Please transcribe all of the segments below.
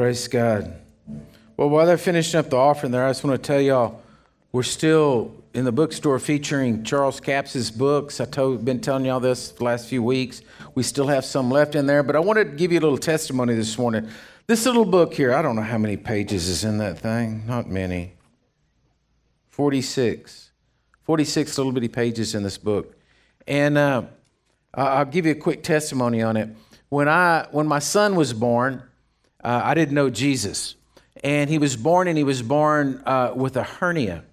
Praise God. Well, while they're finishing up the offering there, I just want to tell y'all we're still in the bookstore featuring Charles Capps' books. I told, been telling y'all this the last few weeks. We still have some left in there, but I wanted to give you a little testimony this morning. This little book here, I don't know how many pages is in that thing. Not many. 46. 46 little bitty pages in this book. And uh, I'll give you a quick testimony on it. When, I, when my son was born, uh, I didn't know Jesus. And he was born, and he was born uh, with a hernia.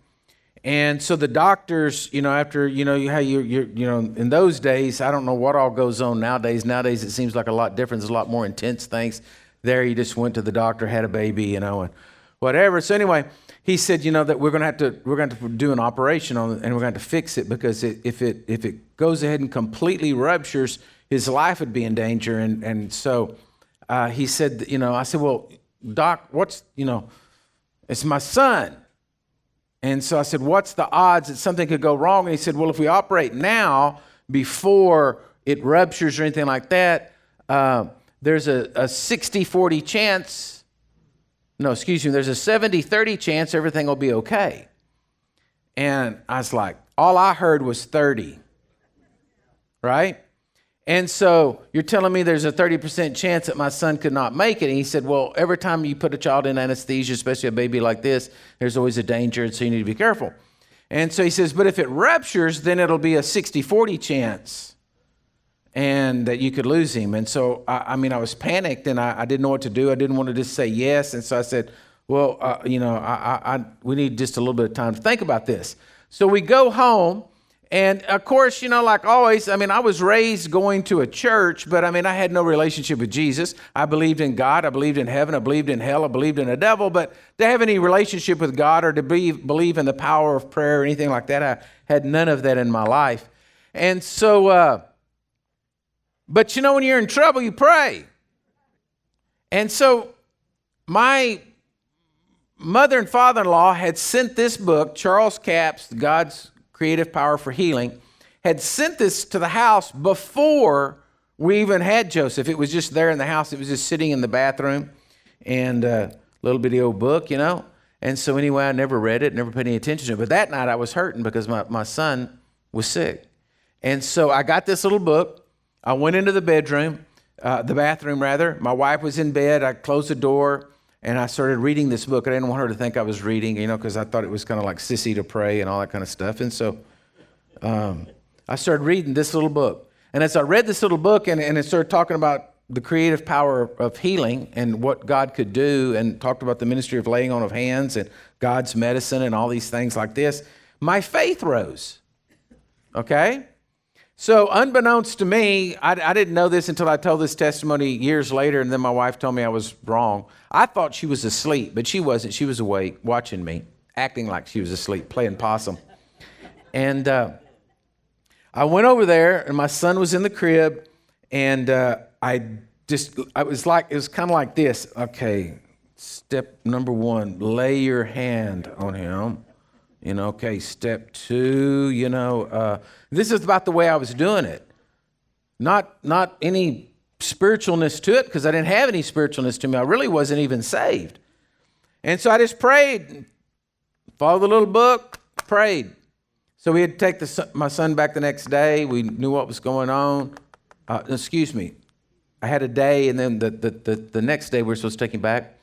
And so the doctors, you know, after, you know, how you, you, you know, in those days, I don't know what all goes on nowadays. Nowadays, it seems like a lot different. A lot more intense things. There, you just went to the doctor, had a baby, you know, and whatever. So anyway, he said, you know, that we're going to have to, we're going to do an operation on and we're going to fix it because it, if it, if it goes ahead and completely ruptures, his life would be in danger. And, and so uh, he said, you know, I said, well, doc, what's, you know, it's my son. And so I said, What's the odds that something could go wrong? And he said, Well, if we operate now before it ruptures or anything like that, uh, there's a, a 60 40 chance. No, excuse me, there's a 70 30 chance everything will be okay. And I was like, All I heard was 30, right? And so you're telling me there's a 30% chance that my son could not make it. And he said, Well, every time you put a child in anesthesia, especially a baby like this, there's always a danger, and so you need to be careful. And so he says, But if it ruptures, then it'll be a 60 40 chance and that you could lose him. And so, I, I mean, I was panicked and I, I, didn't know what to do. I didn't want to just say yes. And so I said, Well, uh, you know, I, we need just a little bit of time to think about this. So we go home and of course, you know, like always, I mean, I was raised going to a church, but I mean, I had no relationship with Jesus. I believed in God, I believed in heaven, I believed in hell, I believed in a devil, but to have any relationship with God or to be, believe in the power of prayer or anything like that, I had none of that in my life. And so, uh, but you know, when you're in trouble, you pray. And so, my mother and father in law had sent this book, Charles Capps, God's Creative Power for Healing, had sent this to the house before we even had Joseph. It was just there in the house, it was just sitting in the bathroom and a little bitty old book, you know. And so, anyway, I never read it, never paid any attention to it. But that night I was hurting because my, my son was sick. And so I got this little book. I went into the bedroom, uh, the bathroom rather. My wife was in bed. I closed the door and I started reading this book. I didn't want her to think I was reading, you know, because I thought it was kind of like sissy to pray and all that kind of stuff. And so um, I started reading this little book. And as I read this little book and, and it started talking about the creative power of healing and what God could do, and talked about the ministry of laying on of hands and God's medicine and all these things like this, my faith rose. Okay? So, unbeknownst to me, I, I, didn't know this until I told this testimony years later, and then my wife told me I was wrong. I thought she was asleep, but she wasn't. She was awake, watching me, acting like she was asleep, playing possum. And uh, I went over there, and my son was in the crib, and uh, I just, I was like, it was kind of like this. Okay, step number one, lay your hand on him. You know, okay, step two, you know, uh, this is about the way I was doing it. Not, not any spiritualness to it because I didn't have any spiritualness to me. I really wasn't even saved. And so I just prayed, followed the little book, prayed. So we had to take the, my son back the next day. We knew what was going on. Uh, excuse me. I had a day, and then the, the, the, the next day we were supposed to take him back.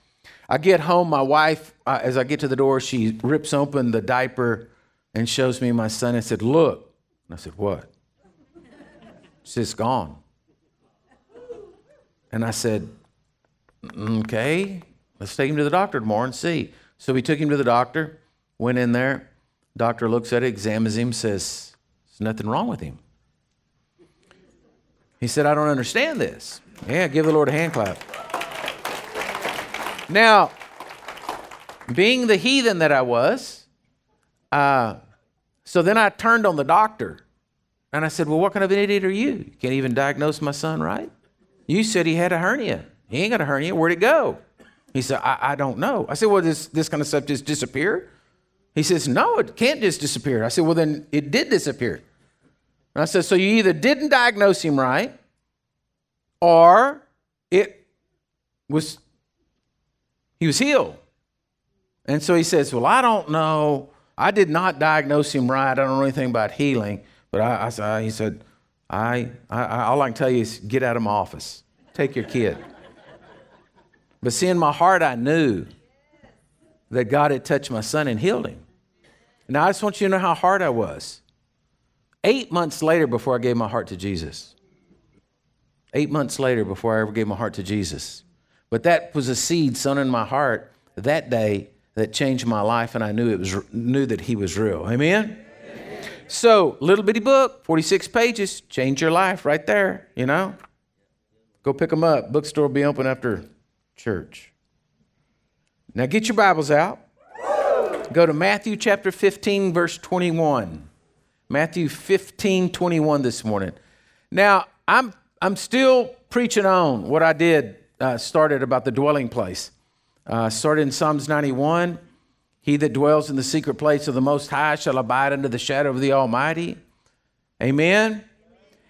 I get home, my wife, uh, as I get to the door, she rips open the diaper and shows me my son and said, Look. And I said, What? She said, It's gone. And I said, Okay, let's take him to the doctor tomorrow and see. So we took him to the doctor, went in there. Doctor looks at it, examines him, says, There's nothing wrong with him. He said, I don't understand this. Yeah, give the Lord a hand clap. Now, being the heathen that I was, uh, so then I turned on the doctor and I said, Well, what kind of an idiot are you? You can't even diagnose my son right? You said he had a hernia. He ain't got a hernia. Where'd it go? He said, I, I don't know. I said, Well, this, this kind of stuff just disappeared? He says, No, it can't just disappear. I said, Well, then it did disappear. And I said, So you either didn't diagnose him right or it was He was healed. And so he says, Well, I don't know. I did not diagnose him right. I don't know anything about healing. But I, I he said, I, I, all I can tell you is get out of my office. Take your kid. But see, in my heart, I knew that God had touched my son and healed him. Now, I just want you to know how hard I was. Eight months later, before I gave my heart to Jesus. Eight months later, before I ever gave my heart to Jesus. But that was a seed sown in my heart that day that changed my life, and I knew it was knew that He was real. Amen. Amen. So, little bitty book, 46 pages, change your life right there, you know? Go pick them up. Bookstore will be open after church. Now get your Bibles out. Go to Matthew chapter 15, verse 21. Matthew 15, 21 this morning. Now, I'm, I'm still preaching on what I did, uh, started about the dwelling place. Uh, started in Psalms 91. He that dwells in the secret place of the Most High shall abide under the shadow of the Almighty. Amen.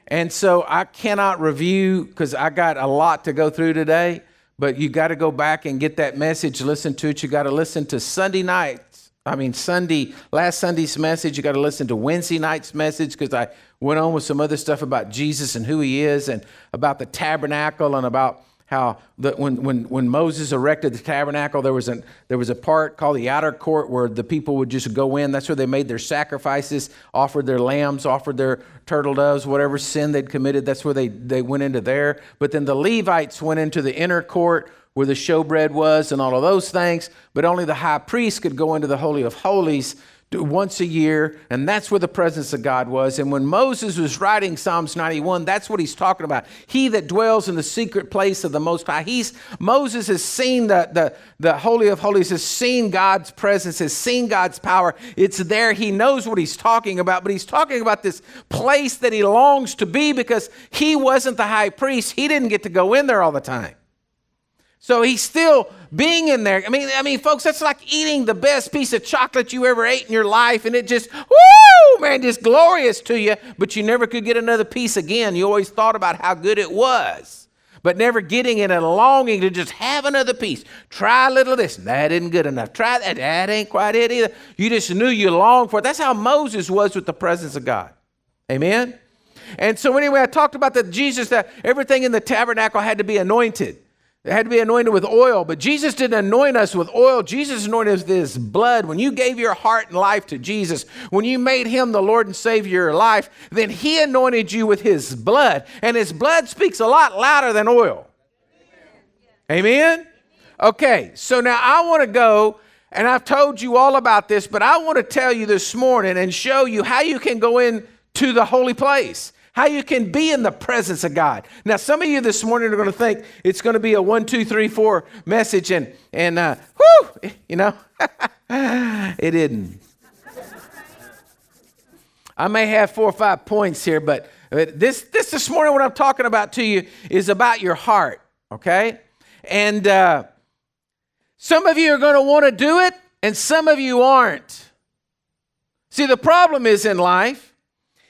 And so I cannot review because I got a lot to go through today, but you got to go back and get that message, listen to it. You got to listen to Sunday night. I mean, Sunday, last Sunday's message. You got to listen to Wednesday night's message because I went on with some other stuff about Jesus and who he is and about the tabernacle and about how when, when, when Moses erected the tabernacle, there was, an, there was a part called the outer court where the people would just go in. That's where they made their sacrifices, offered their lambs, offered their turtle doves, whatever sin they'd committed. That's where they, they went into there. But then the Levites went into the inner court where the showbread was and all of those things. But only the high priest could go into the Holy of Holies once a year, and that's where the presence of God was. And when Moses was writing Psalms 91, that's what he's talking about. He that dwells in the secret place of the Most High. He's Moses has seen the, the, the Holy of Holies, has seen God's presence, has seen God's power. It's there. He knows what he's talking about, but he's talking about this place that he longs to be because he wasn't the high priest. He didn't get to go in there all the time. So he's still being in there. I mean, I mean, folks, that's like eating the best piece of chocolate you ever ate in your life, and it just, whoo, man, just glorious to you, but you never could get another piece again. You always thought about how good it was, but never getting it and longing to just have another piece. Try a little of this. That isn't good enough. Try that. That ain't quite it either. You just knew you longed for it. That's how Moses was with the presence of God. Amen? And so, anyway, I talked about that Jesus, that everything in the tabernacle had to be anointed. It had to be anointed with oil, but Jesus didn't anoint us with oil. Jesus anointed us with his blood. When you gave your heart and life to Jesus, when you made him the Lord and Savior of your life, then he anointed you with his blood. And his blood speaks a lot louder than oil. Amen? Okay, so now I want to go, and I've told you all about this, but I want to tell you this morning and show you how you can go into the holy place how you can be in the presence of God. Now, some of you this morning are going to think it's going to be a one, two, three, four message, and and uh, whoo, you know, it didn't. I may have four or five points here, but this this this morning, what I'm talking about to you is about your heart, okay? And uh, some of you are going to want to do it, and some of you aren't. See, the problem is in life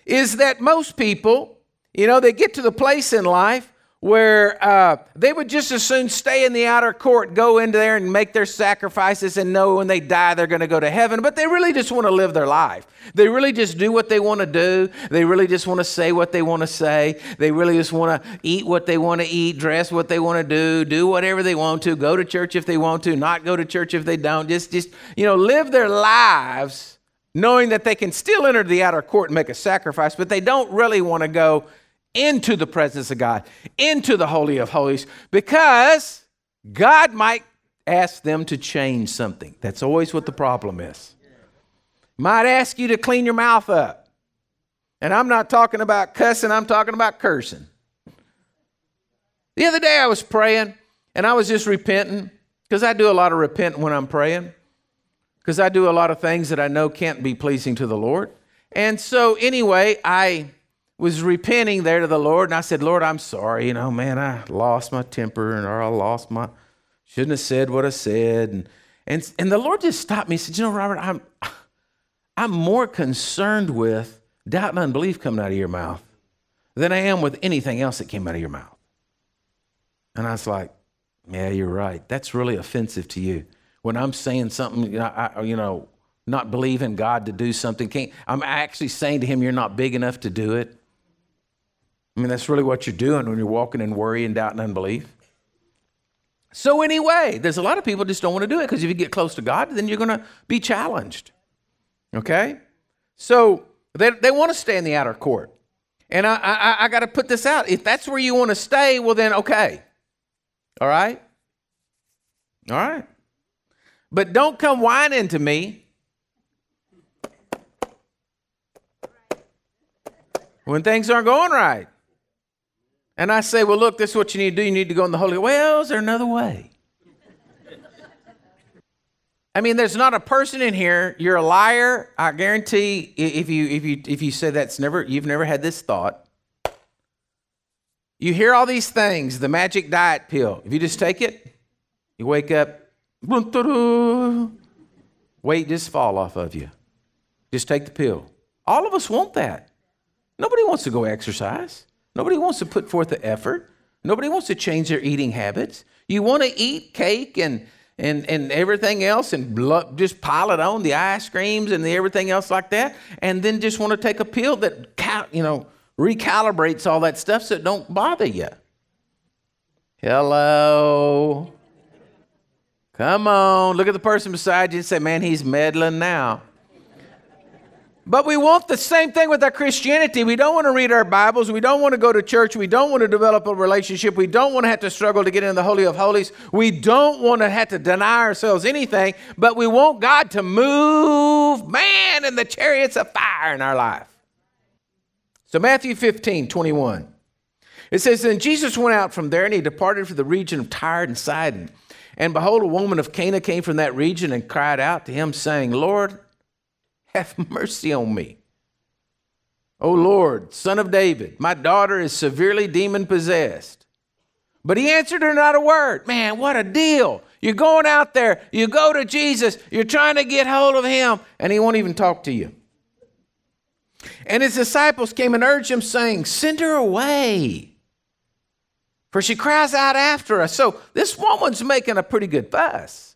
is that most people, you know, they get to the place in life where uh, they would just as soon stay in the outer court, go into there and make their sacrifices and know when they die they're going to go to heaven. But they really just want to live their life. They really just do what they want to do. They really just want to say what they want to say. They really just want to eat what they want to eat, dress what they want to do, do whatever they want to, go to church if they want to, not go to church if they don't. Just, just you know, live their lives knowing that they can still enter the outer court and make a sacrifice, but they don't really want to go into the presence of God, into the Holy of Holies, because God might ask them to change something. That's always what the problem is. Might ask you to clean your mouth up. And I'm not talking about cussing, I'm talking about cursing. The other day I was praying and I was just repenting because I do a lot of repenting when I'm praying because I do a lot of things that I know can't be pleasing to the Lord. And so, anyway, I was repenting there to the Lord, and I said, Lord, I'm sorry. You know, man, I lost my temper, and or I lost my, shouldn't have said what I said. And, and, and the Lord just stopped me and said, You know, Robert, I'm, I'm more concerned with doubt and unbelief coming out of your mouth than I am with anything else that came out of your mouth. And I was like, Yeah, you're right. That's really offensive to you. When I'm saying something, you know, I, you know not believing God to do something, can't, I'm actually saying to him, You're not big enough to do it. I mean, that's really what you're doing when you're walking in worry and doubt and unbelief. So, anyway, there's a lot of people just don't want to do it because if you get close to God, then you're going to be challenged. Okay? So, they, they want to stay in the outer court. And I, I, I got to put this out. If that's where you want to stay, well, then okay. All right? All right. But don't come whining to me when things aren't going right. And I say, well, look, this is what you need to do. You need to go in the Holy. Well, is there another way? I mean, there's not a person in here. You're a liar. I guarantee if you if you if you say that's never you've never had this thought. You hear all these things, the magic diet pill. If you just take it, you wake up, weight just fall off of you. Just take the pill. All of us want that. Nobody wants to go exercise. Nobody wants to put forth the effort. Nobody wants to change their eating habits. You want to eat cake and and, and everything else and just pile it on the ice creams and the everything else like that and then just want to take a pill that you know recalibrates all that stuff so it don't bother you hello come on look at the person beside you and say man he's meddling now but we want the same thing with our Christianity. We don't want to read our Bibles. We don't want to go to church. We don't want to develop a relationship. We don't want to have to struggle to get into the Holy of Holies. We don't want to have to deny ourselves anything, but we want God to move man in the chariots of fire in our life. So, Matthew 15, 21. It says, Then Jesus went out from there and he departed for the region of Tyre and Sidon. And behold, a woman of Canaan came from that region and cried out to him, saying, Lord, have mercy on me. O Lord, son of David, my daughter is severely demon possessed. But he answered her not a word. Man, what a deal. You're going out there, you go to Jesus, you're trying to get hold of him, and he won't even talk to you. And his disciples came and urged him, saying, Send her away, for she cries out after us. So this woman's making a pretty good fuss.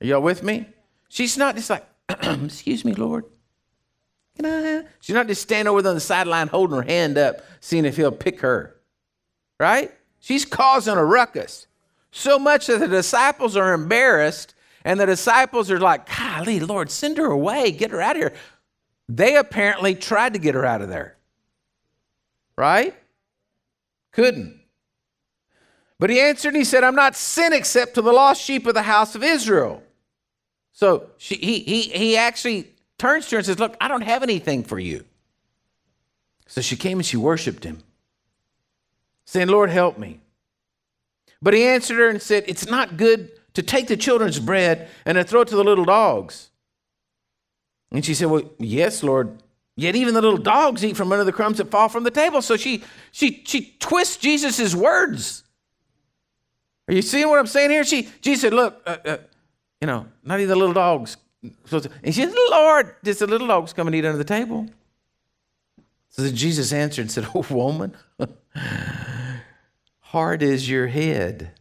Are y'all with me? She's not just like, Excuse me, Lord. Can I? She's not just standing over there on the sideline holding her hand up, seeing if he'll pick her. Right? She's causing a ruckus. So much that the disciples are embarrassed, and the disciples are like, Golly, Lord, send her away, get her out of here. They apparently tried to get her out of there. Right? Couldn't. But he answered and he said, I'm not sent except to the lost sheep of the house of Israel. So she, he, he, he actually turns to her and says, Look, I don't have anything for you. So she came and she worshiped him, saying, Lord, help me. But he answered her and said, It's not good to take the children's bread and to throw it to the little dogs. And she said, Well, yes, Lord. Yet even the little dogs eat from under the crumbs that fall from the table. So she she she twists Jesus' words. Are you seeing what I'm saying here? She Jesus said, Look, uh, uh, you know, not even the little dogs. And she said, Lord, just the little dogs come and eat under the table. So then Jesus answered and said, Oh, woman, hard is your head.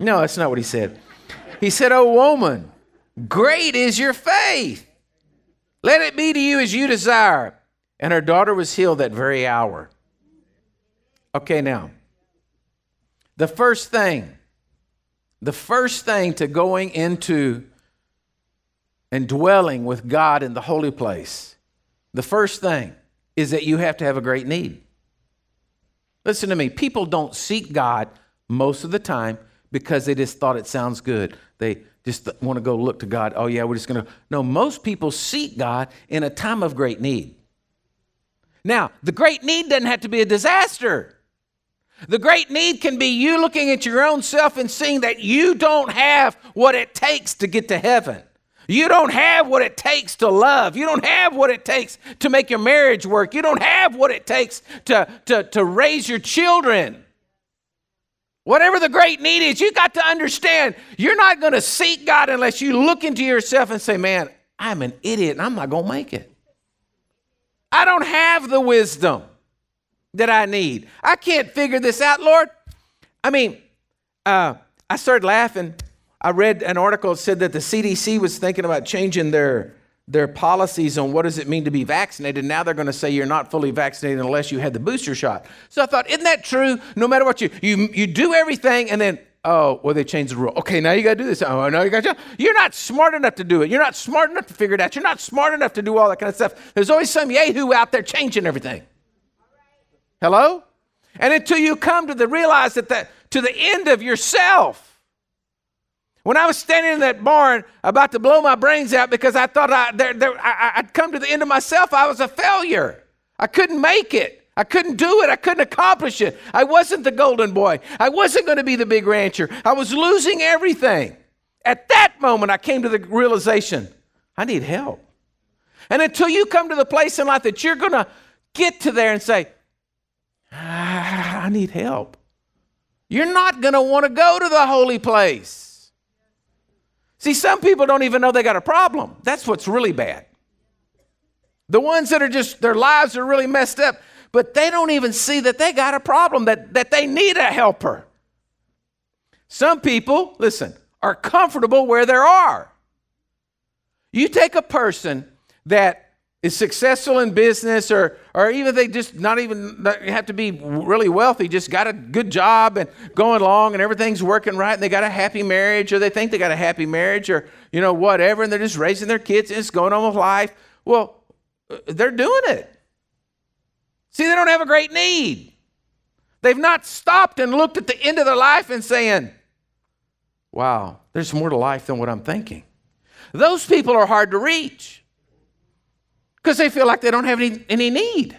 No, that's not what he said. He said, Oh, woman, great is your faith. Let it be to you as you desire. And her daughter was healed that very hour. Okay, now, the first thing the first thing to going into and dwelling with God in the holy place, the first thing is that you have to have a great need. Listen to me. People don't seek God most of the time because they just thought it sounds good. They just want to go look to God. Oh, yeah, we're just going to. No, most people seek God in a time of great need. Now, the great need doesn't have to be a disaster. The great need can be you looking at your own self and seeing that you don't have what it takes to get to heaven. You don't have what it takes to love. You don't have what it takes to make your marriage work. You don't have what it takes to, to, to raise your children. Whatever the great need is, you got to understand you're not going to seek God unless you look into yourself and say, Man, I'm an idiot and I'm not going to make it. I don't have the wisdom that I need. I can't figure this out, Lord. I mean, uh, I started laughing. I read an article that said that the CDC was thinking about changing their their policies on what does it mean to be vaccinated. Now they're going to say you're not fully vaccinated unless you had the booster shot. So I thought, isn't that true? No matter what you you you do everything and then oh well they changed the rule. Okay, now you got to do this. Oh no, you got to. You're not smart enough to do it. You're not smart enough to figure it out. You're not smart enough to do all that kind of stuff. There's always some yahoo out there changing everything. Hello. And until you come to the realize that the, to the end of yourself when I was standing in that barn about to blow my brains out because I thought I, there, there, I, I'd come to the end of myself, I was a failure. I couldn't make it. I couldn't do it. I couldn't accomplish it. I wasn't the golden boy. I wasn't going to be the big rancher. I was losing everything. At that moment, I came to the realization I need help. And until you come to the place in life that you're going to get to there and say, ah, I need help, you're not going to want to go to the holy place. See, some people don't even know they got a problem. That's what's really bad. The ones that are just, their lives are really messed up, but they don't even see that they got a problem, that, that they need a helper. Some people, listen, are comfortable where they are. You take a person that is successful in business or or even they just not even have to be really wealthy just got a good job and going along and everything's working right and they got a happy marriage or they think they got a happy marriage or you know whatever and they're just raising their kids and it's going on with life. Well uh, they're doing it. See they don't have a great need. They've not stopped and looked at the end of their life and saying wow there's more to life than what i'm thinking. Those people are hard to reach because they feel like they don't have any, any need.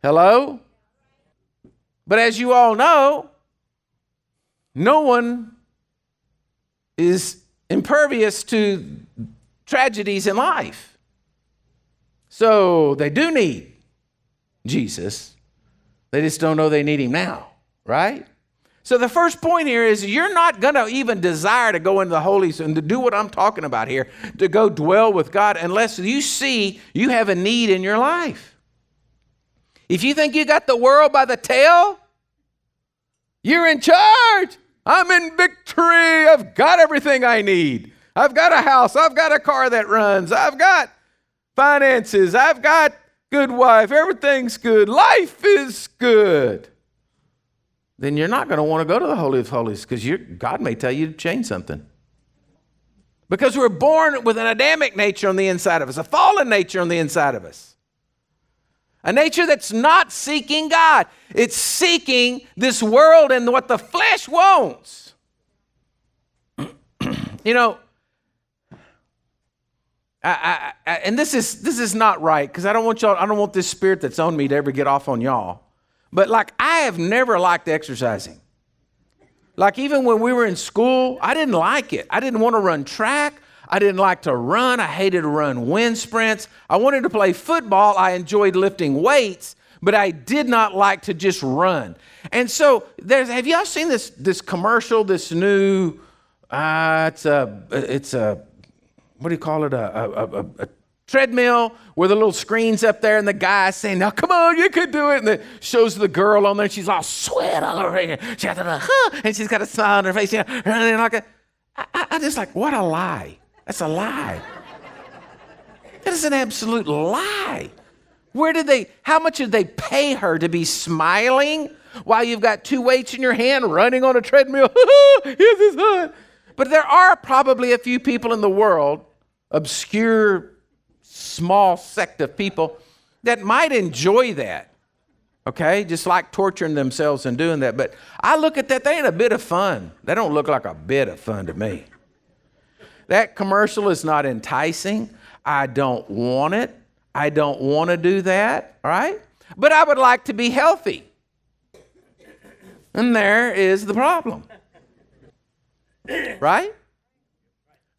Hello? But as you all know, no one is impervious to tragedies in life. So they do need Jesus. They just don't know they need him now, right? So the first point here is you're not going to even desire to go into the holies and to do what I'm talking about here, to go dwell with God unless you see you have a need in your life. If you think you got the world by the tail, you're in charge. I'm in victory. I've got everything I need. I've got a house. I've got a car that runs. I've got finances. I've got good wife. Everything's good. Life is good then you're not going to want to go to the Holy of Holies because God may tell you to change something. Because we're born with an Adamic nature on the inside of us, a fallen nature on the inside of us. A nature that's not seeking God, it's seeking this world and what the flesh wants. you know, I, I, I, and this is this is not right because I don't want y'all. I don't want this spirit that's on me to ever get off on y'all. But like, I have never liked exercising. Like, even when we were in school, I didn't like it. I didn't want to run track. I didn't like to run. I hated to run wind sprints. I wanted to play football. I enjoyed lifting weights, but I did not like to just run. And so, there's, have y'all seen this, this commercial, this new, uh, it's a, it's a, what do you call it? A, a, a, a treadmill with the little screens up there, and the guy saying, Now come on, you can do it. And it shows the girl on there, and she's all sweat all over her. She has a, huh, and she's got a smile on her face. You know, running like a, I, I just like, what a lie. That's a lie. That is an absolute lie. Where did they, how much did they pay her to be smiling while you've got two weights in your hand running on a treadmill? But there are probably a few people in the world, obscure small sect of people that might enjoy that. Okay, just like torturing themselves and doing that. But I look at that, they ain't a bit of fun. They don't look like a bit of fun to me. That commercial is not enticing. I don't want it. I don't want to do that, right? But I would like to be healthy. And there is the problem. Right?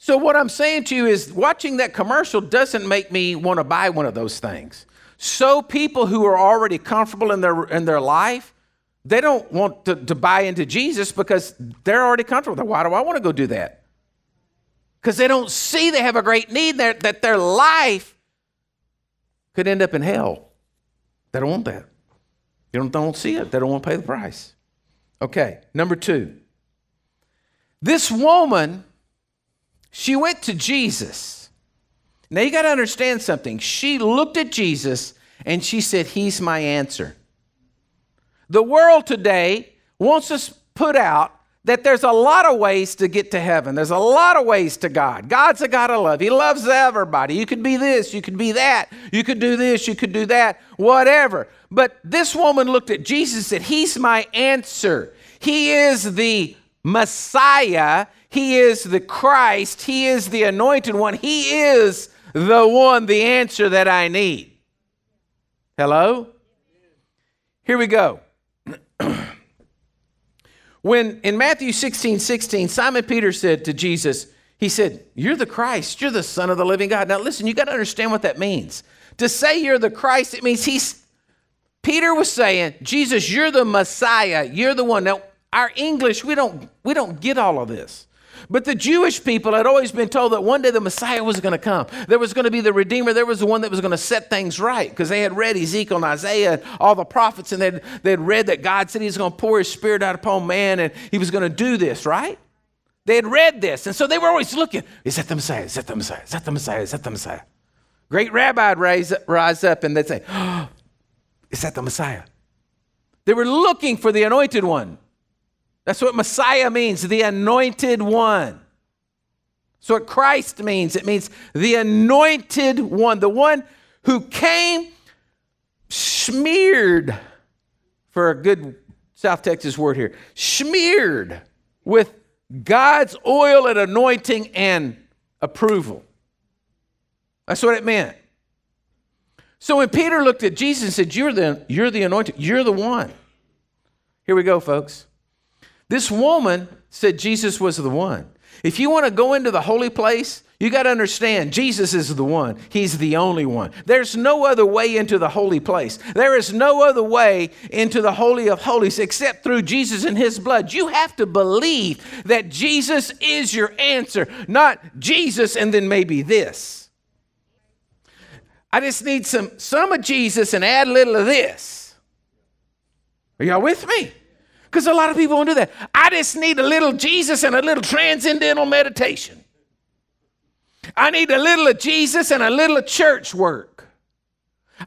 So, what I'm saying to you is watching that commercial doesn't make me want to buy one of those things. So, people who are already comfortable in their, in their life, they don't want to, to buy into Jesus because they're already comfortable. Why do I want to go do that? Because they don't see they have a great need there, that their life could end up in hell. They don't want that. They don't, don't see it. They don't want to pay the price. Okay, number two. This woman, she went to Jesus. Now you got to understand something. She looked at Jesus and she said, He's my answer. The world today wants us put out that there's a lot of ways to get to heaven. There's a lot of ways to God. God's a God of love. He loves everybody. You could be this, you could be that, you could do this, you could do that, whatever. But this woman looked at Jesus and said, He's my answer. He is the Messiah. He is the Christ. He is the anointed one. He is the one, the answer that I need. Hello? Here we go. when in Matthew 16 16, Simon Peter said to Jesus, He said, You're the Christ, you're the Son of the living God. Now listen, you got to understand what that means. To say you're the Christ, it means he's Peter was saying, Jesus, you're the Messiah, you're the one. Now, our English, we don't we don't get all of this. But the Jewish people had always been told that one day the Messiah was going to come. There was going to be the Redeemer. There was the one that was going to set things right because they had read Ezekiel and Isaiah and all the prophets, and they'd, they'd read that God said He was going to pour His Spirit out upon man and He was going to do this, right? They had read this, and so they were always looking Is that the Messiah? Is that the Messiah? Is that the Messiah? Is that the Messiah? Great rabbi would rise, rise up and they'd say, oh, Is that the Messiah? They were looking for the anointed one. That's what Messiah means, the anointed one. So what Christ means, it means the anointed one, the one who came smeared, for a good South Texas word here, smeared with God's oil and anointing and approval. That's what it meant. So when Peter looked at Jesus and said, You're the, you're the anointed, you're the one. Here we go, folks. This woman said Jesus was the one. If you want to go into the holy place, you got to understand Jesus is the one. He's the only one. There's no other way into the holy place. There is no other way into the Holy of Holies except through Jesus and His blood. You have to believe that Jesus is your answer, not Jesus and then maybe this. I just need some, some of Jesus and add a little of this. Are y'all with me? Because a lot of people won't do that. I just need a little Jesus and a little transcendental meditation. I need a little of Jesus and a little of church work.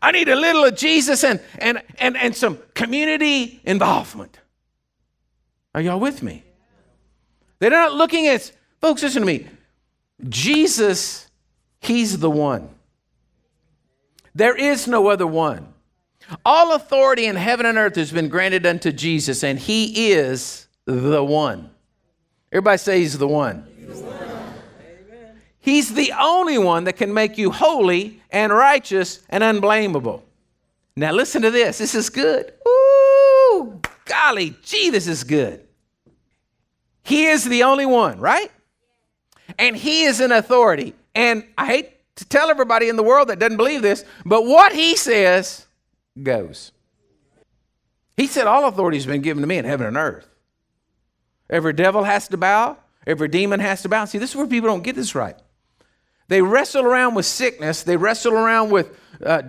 I need a little of Jesus and, and, and, and some community involvement. Are y'all with me? They're not looking at, folks, listen to me. Jesus, He's the one. There is no other one. All authority in heaven and earth has been granted unto Jesus, and he is the one. Everybody say he's the one. He's the, only one that can make you holy and righteous and unblameable. Now, listen to this. This is good. Ooh, golly gee, this is good. He is the only one, right? And he is an authority. And I hate to tell everybody in the world that doesn't believe this, but what he says goes. He said, All authority has been given to me in heaven and earth. Every devil has to bow, every demon has to bow. See, this is where people don't get this right. They wrestle around with sickness, they wrestle around with, uh,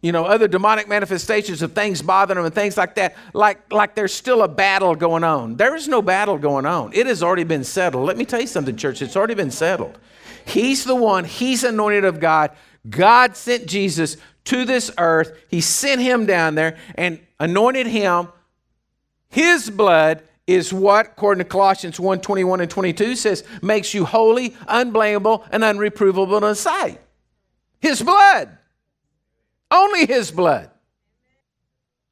you know, other demonic manifestations of things bothering them and things like that, like, like there's still a battle going on. There is no battle going on. It has already been settled. Let me tell you something, church, it's already been settled. He's the one, He's anointed of God. God sent Jesus to this earth. He sent him down there and anointed him. His blood is what, according to Colossians 1 21 and 22, says, makes you holy, unblameable, and unreprovable in the sight. His blood. Only his blood.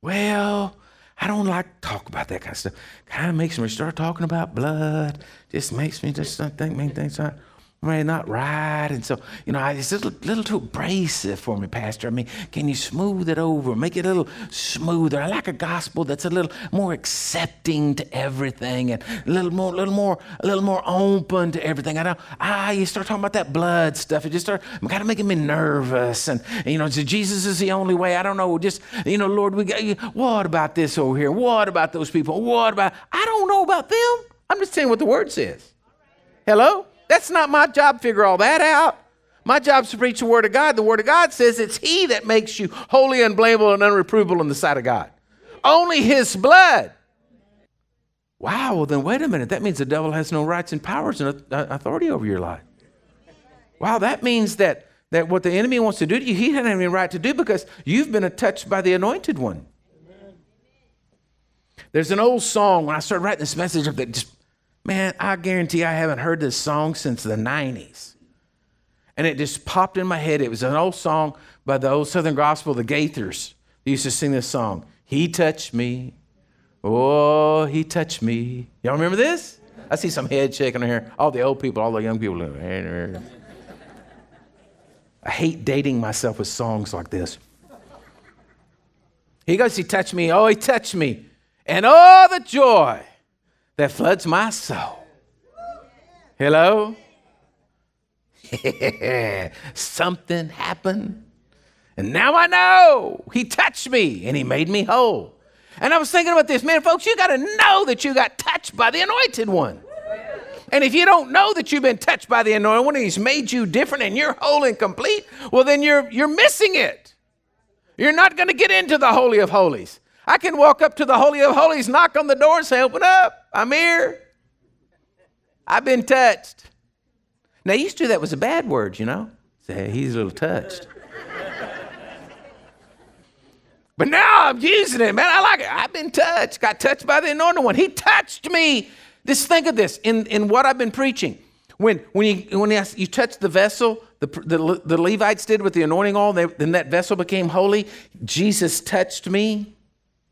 Well, I don't like to talk about that kind of stuff. Kind of makes me start talking about blood. Just makes me just think, make things not Right, not right. And so, you know, it's a little, little too abrasive for me, Pastor. I mean, can you smooth it over, make it a little smoother? I like a gospel that's a little more accepting to everything and a little more, little more, a little more open to everything. I know, ah, you start talking about that blood stuff. It just start kind of making me nervous. And, and you know, so Jesus is the only way. I don't know. Just, you know, Lord, we got, you. what about this over here? What about those people? What about, I don't know about them. I'm just saying what the word says. Hello? That's not my job to figure all that out. My job is to preach the Word of God. The Word of God says it's He that makes you holy, unblameable, and unreprovable in the sight of God. Only His blood. Wow, well, then wait a minute. That means the devil has no rights and powers and authority over your life. Wow, that means that, that what the enemy wants to do to you, he doesn't have any right to do because you've been touched by the anointed one. There's an old song when I started writing this message up that just, man, I guarantee I haven't heard this song since the 90s. And it just popped in my head. It was an old song by the old Southern Gospel, the Gaithers. They used to sing this song. He touched me. Oh, he touched me. Y'all remember this? I see some head shaking here. All the old people, all the young people. I hate dating myself with songs like this. He goes, He touched me. Oh, he touched me and all the joy that floods my soul. Hello? Something happened. And now I know he touched me and he made me whole. And I was thinking about this, man, folks, you got to know that you got touched by the anointed one. And if you don't know that you've been touched by the anointed one and he's made you different and you're whole and complete, well, then you're, you're missing it. You're not going to get into the Holy of Holies. I can walk up to the Holy of Holies, knock on the door, and say, Open up, I'm here. I've been touched. Now, used to that was a bad word, you know. Say, he's a little touched. but now I'm using it, man. I like it. I've been touched, got touched by the anointed one. He touched me. Just think of this in, in what I've been preaching. When, when, you, when you touch the vessel, the, the, the Levites did with the anointing oil, they, then that vessel became holy. Jesus touched me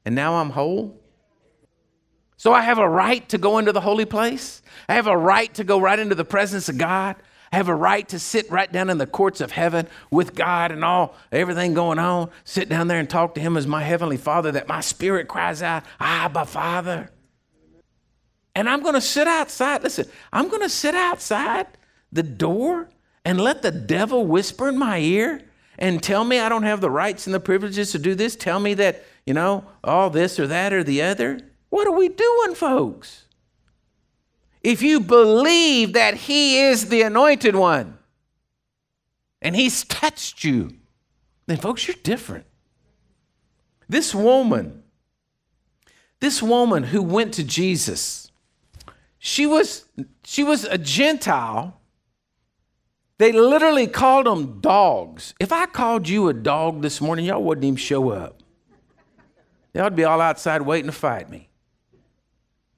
and now I'm whole? So I have a right to go into the holy place. I have a right to go right into the presence of God. I have a right to sit right down in the courts of heaven with God and all everything going on. Sit down there and talk to Him as my heavenly Father. That my spirit cries out, "Abba, Father." And I'm going to sit outside. Listen, I'm going to sit outside the door and let the devil whisper in my ear and tell me I don't have the rights and the privileges to do this. Tell me that you know, all this or that or the other. What are we doing, folks? If you believe that He is the anointed one and He's touched you, then, folks, you're different. This woman, this woman who went to Jesus, she was, she was a Gentile. They literally called them dogs. If I called you a dog this morning, y'all wouldn't even show up. To be all outside waiting to fight me.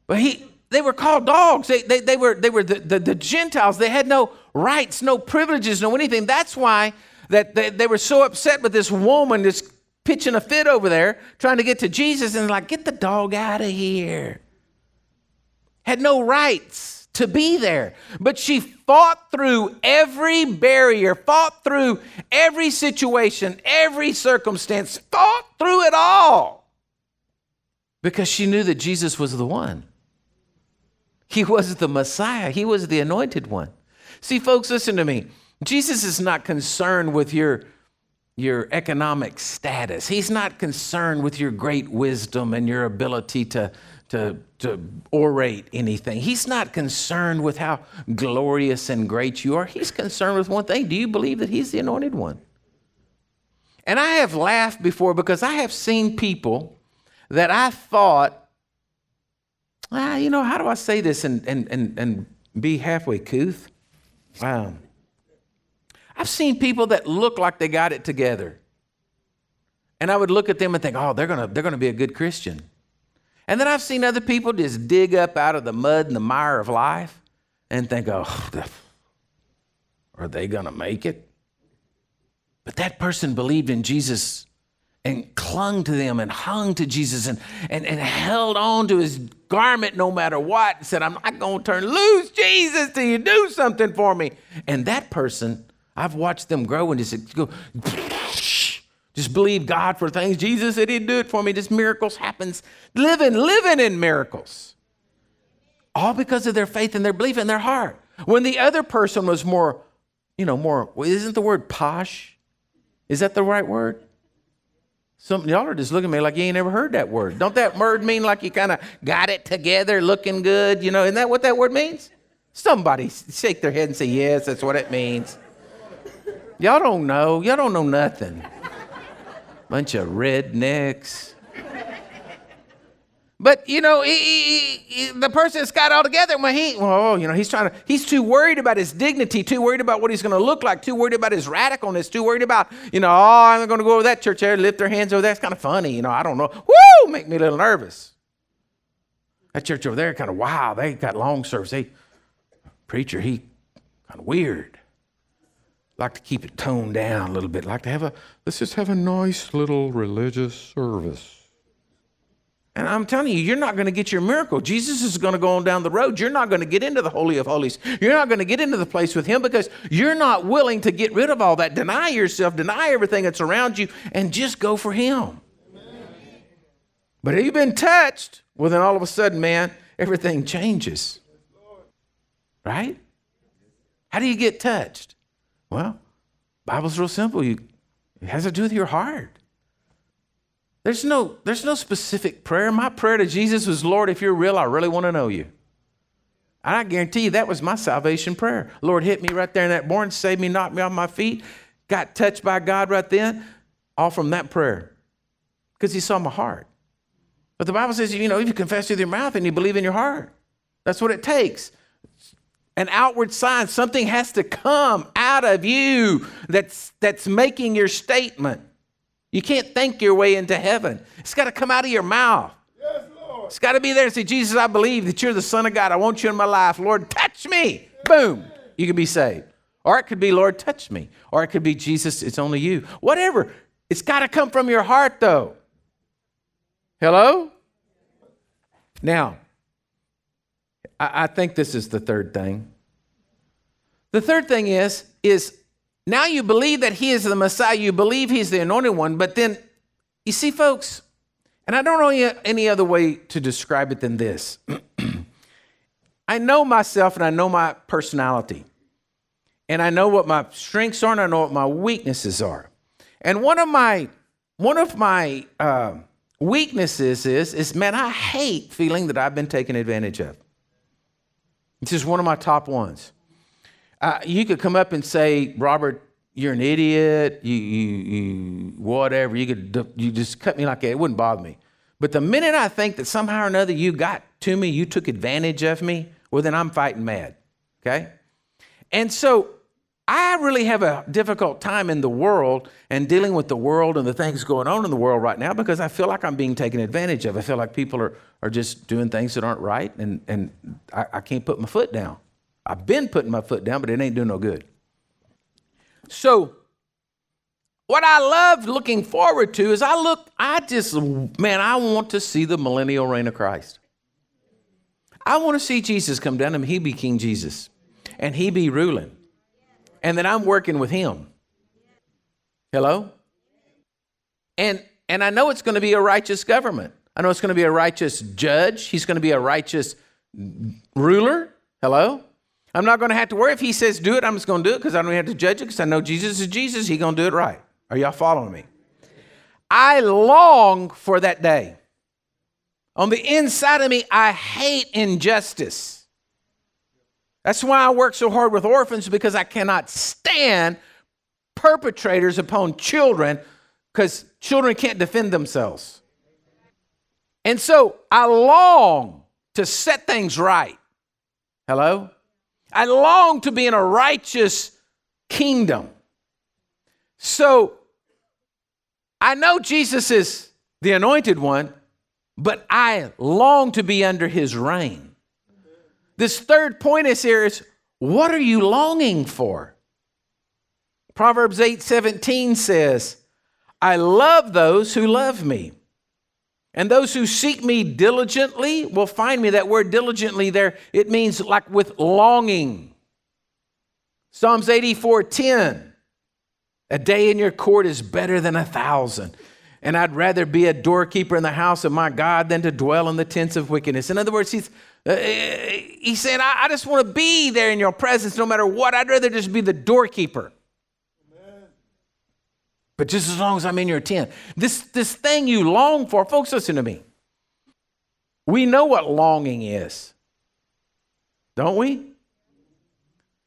But he, they were called dogs. They, they, they were, they were the, the, the Gentiles. They had no rights, no privileges, no anything. That's why that they, they were so upset with this woman just pitching a fit over there, trying to get to Jesus, and like, get the dog out of here. Had no rights to be there. But she fought through every barrier, fought through every situation, every circumstance, fought through it all because she knew that Jesus was the one. He was the Messiah, He was the anointed one. See, folks, listen to me. Jesus is not concerned with your, your economic status. He's not concerned with your great wisdom and your ability to, to, to orate anything. He's not concerned with how glorious and great you are. He's concerned with one thing Do you believe that He's the anointed one? And I have laughed before because I have seen people that I thought, ah, you know, how do I say this and, and, and, and be halfway couth? Wow. I've seen people that look like they got it together. And I would look at them and think, oh, they're going to they're to be a good Christian. And then I've seen other people just dig up out of the mud and the mire of life and think, oh, are they going to make it? But that person believed in Jesus and clung to them and hung to Jesus and, and, and held on to his garment no matter what and said, I'm not going to turn loose, Jesus, till you do something for me. And that person, I've watched them grow and just go, just believe God for things. Jesus said he'd do it for me. Just miracles happens. Living, living in miracles. All because of their faith and their belief in their heart. When the other person was more, you know, more, isn't the word posh? Is that the right word? Some y'all are just looking at me like you ain't ever heard that word. Don't that word mean like you kind of got it together, looking good? You know, isn't that what that word means? Somebody shake their head and say, Yes, that's what it means. Y'all don't know. Y'all don't know nothing. Bunch of rednecks. But you know, he, he, he, the person that's got all together, when he, well, oh, you know, he's trying to, he's too worried about his dignity, too worried about what he's going to look like, too worried about his radicalness, too worried about, you know, oh, I'm going to go over that church there, lift their hands over there. It's kind of funny, you know. I don't know. Woo, make me a little nervous. That church over there, kind of wow, they got long service. They preacher, he kind of weird. Like to keep it toned down a little bit. Like to have a let's just have a nice little religious service. And I'm telling you, you're not going to get your miracle. Jesus is going to go on down the road. You're not going to get into the Holy of Holies. You're not going to get into the place with Him because you're not willing to get rid of all that. Deny yourself, deny everything that's around you, and just go for Him. But have you been touched? Well, then all of a sudden, man, everything changes. Right? How do you get touched? Well, Bible's real simple. You, it has to do with your heart. There's no, there's no specific prayer. My prayer to Jesus was, Lord, if you're real, I really want to know you. And I guarantee you that was my salvation prayer. Lord, hit me right there in that born, save me, knock me off my feet. Got touched by God right then, all from that prayer. Because he saw my heart. But the Bible says, you know, if you confess with your mouth and you believe in your heart, that's what it takes. An outward sign, something has to come out of you that's, that's making your statement. You can't think your way into heaven. It's got to come out of your mouth. Yes, Lord. It's got to be there and say, Jesus, I believe that you're the Son of God. I want you in my life. Lord, touch me. Boom. You can be saved. Or it could be, Lord, touch me. Or it could be, Jesus, it's only you. Whatever. It's got to come from your heart, though. Hello? Now, I, I think this is the third thing. The third thing is, is now you believe that he is the Messiah, you believe he's the anointed one, but then, you see, folks, and I don't know any other way to describe it than this. I know myself and I know my personality. And I know what my strengths are and I know what my weaknesses are. And one of my one of my uh, weaknesses is is man, I hate feeling that I've been taken advantage of. This is one of my top ones. Uh, you could come up and say, Robert, you're an idiot. You, you, you, whatever. You could, you just cut me like that. It wouldn't bother me. But the minute I think that somehow or another you got to me, you took advantage of me, well, then I'm fighting mad. Okay? And so I really have a difficult time in the world and dealing with the world and the things going on in the world right now because I feel like I'm being taken advantage of. I feel like people are, are just doing things that aren't right and, and I, I can't put my foot down. I've been putting my foot down, but it ain't doing no good. So, what I love looking forward to is I look, I just, man, I want to see the millennial reign of Christ. I want to see Jesus come down and he be King Jesus and he be ruling. And then I'm working with him. Hello? And and I know it's going to be a righteous government. I know it's going to be a righteous judge. He's going to be a righteous ruler. Hello? I'm not going to have to worry if he says do it, I'm just going to do it because I don't have to judge it because I know Jesus is Jesus. He's going to do it right. Are y'all following me? I long for that day. On the inside of me, I hate injustice. That's why I work so hard with orphans because I cannot stand perpetrators upon children because children can't defend themselves. And so I long to set things right. Hello? I long to be in a righteous kingdom. So I know Jesus is the anointed one, but I long to be under his reign. This third point is here is what are you longing for? Proverbs 8 17 says, I love those who love me. And those who seek me diligently will find me. That word diligently there, it means like with longing. Psalms 84 10. A day in your court is better than a thousand. And I'd rather be a doorkeeper in the house of my God than to dwell in the tents of wickedness. In other words, he's, uh, he said, I, I just want to be there in your presence no matter what. I'd rather just be the doorkeeper but just as long as I'm in your tent. This, this thing you long for, folks, listen to me. We know what longing is, don't we?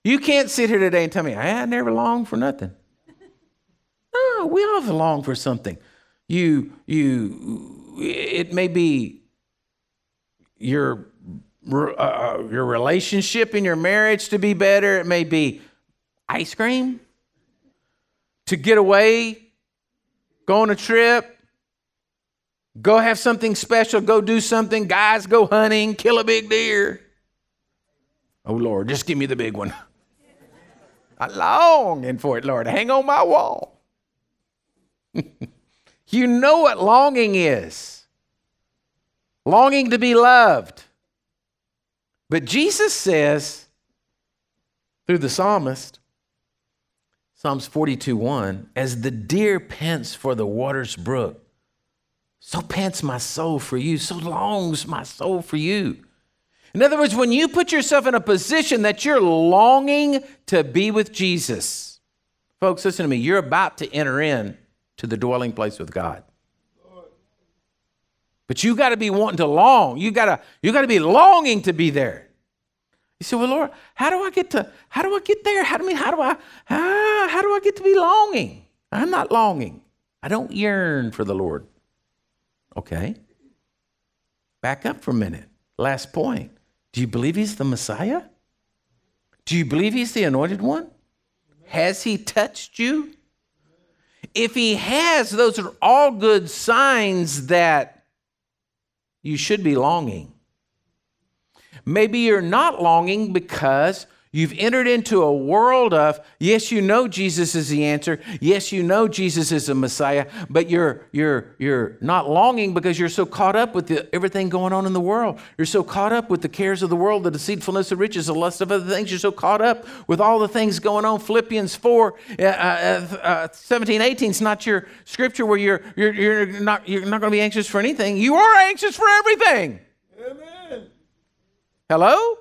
You can't sit here today and tell me, I never longed for nothing. No, we all long for something. You, you, it may be your uh, uh, your relationship in your marriage to be better. It may be ice cream, to get away, go on a trip, go have something special, go do something. Guys, go hunting, kill a big deer. Oh, Lord, just give me the big one. I'm longing for it, Lord. Hang on my wall. you know what longing is longing to be loved. But Jesus says through the psalmist, Psalms 42 1, as the deer pants for the water's brook, so pants my soul for you, so longs my soul for you. In other words, when you put yourself in a position that you're longing to be with Jesus, folks, listen to me, you're about to enter in to the dwelling place with God. But you got to be wanting to long. You got to you got to be longing to be there. You say, "Well, Lord, how do I get to how do I get there? How do I how do I how, how do I get to be longing? I'm not longing. I don't yearn for the Lord." Okay. Back up for a minute. Last point. Do you believe he's the Messiah? Do you believe he's the anointed one? Has he touched you? If he has, those are all good signs that you should be longing. Maybe you're not longing because You've entered into a world of, yes, you know Jesus is the answer. Yes, you know Jesus is the Messiah, but you're, you're, you're not longing because you're so caught up with the, everything going on in the world. You're so caught up with the cares of the world, the deceitfulness of riches, the lust of other things. You're so caught up with all the things going on. Philippians 4, uh, uh, uh, 17, 18 is not your scripture where you're, you're, you're not, you're not going to be anxious for anything. You are anxious for everything. Amen. Hello?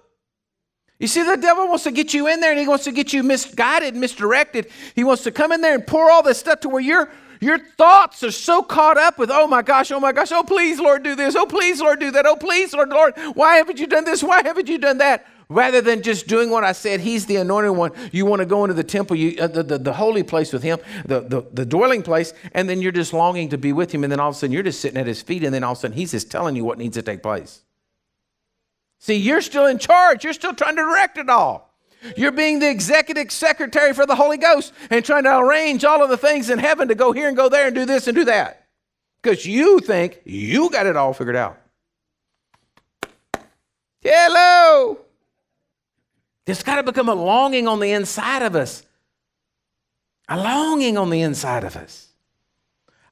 You see, the devil wants to get you in there and he wants to get you misguided, misdirected. He wants to come in there and pour all this stuff to where your your thoughts are so caught up with, oh my gosh, oh my gosh, oh please, Lord, do this. Oh please, Lord, do that. Oh please, Lord, Lord, why haven't you done this? Why haven't you done that? Rather than just doing what I said, He's the anointed one. You want to go into the temple, you, uh, the, the, the, holy place with Him, the, the, the dwelling place, and then you're just longing to be with Him. And then all of a sudden you're just sitting at His feet, and then all of a sudden He's just telling you what needs to take place. See, you're still in charge. You're still trying to direct it all. You're being the executive secretary for the Holy Ghost and trying to arrange all of the things in heaven to go here and go there and do this and do that. Because you think you got it all figured out. Hello. There's got to become a longing on the inside of us. A longing on the inside of us.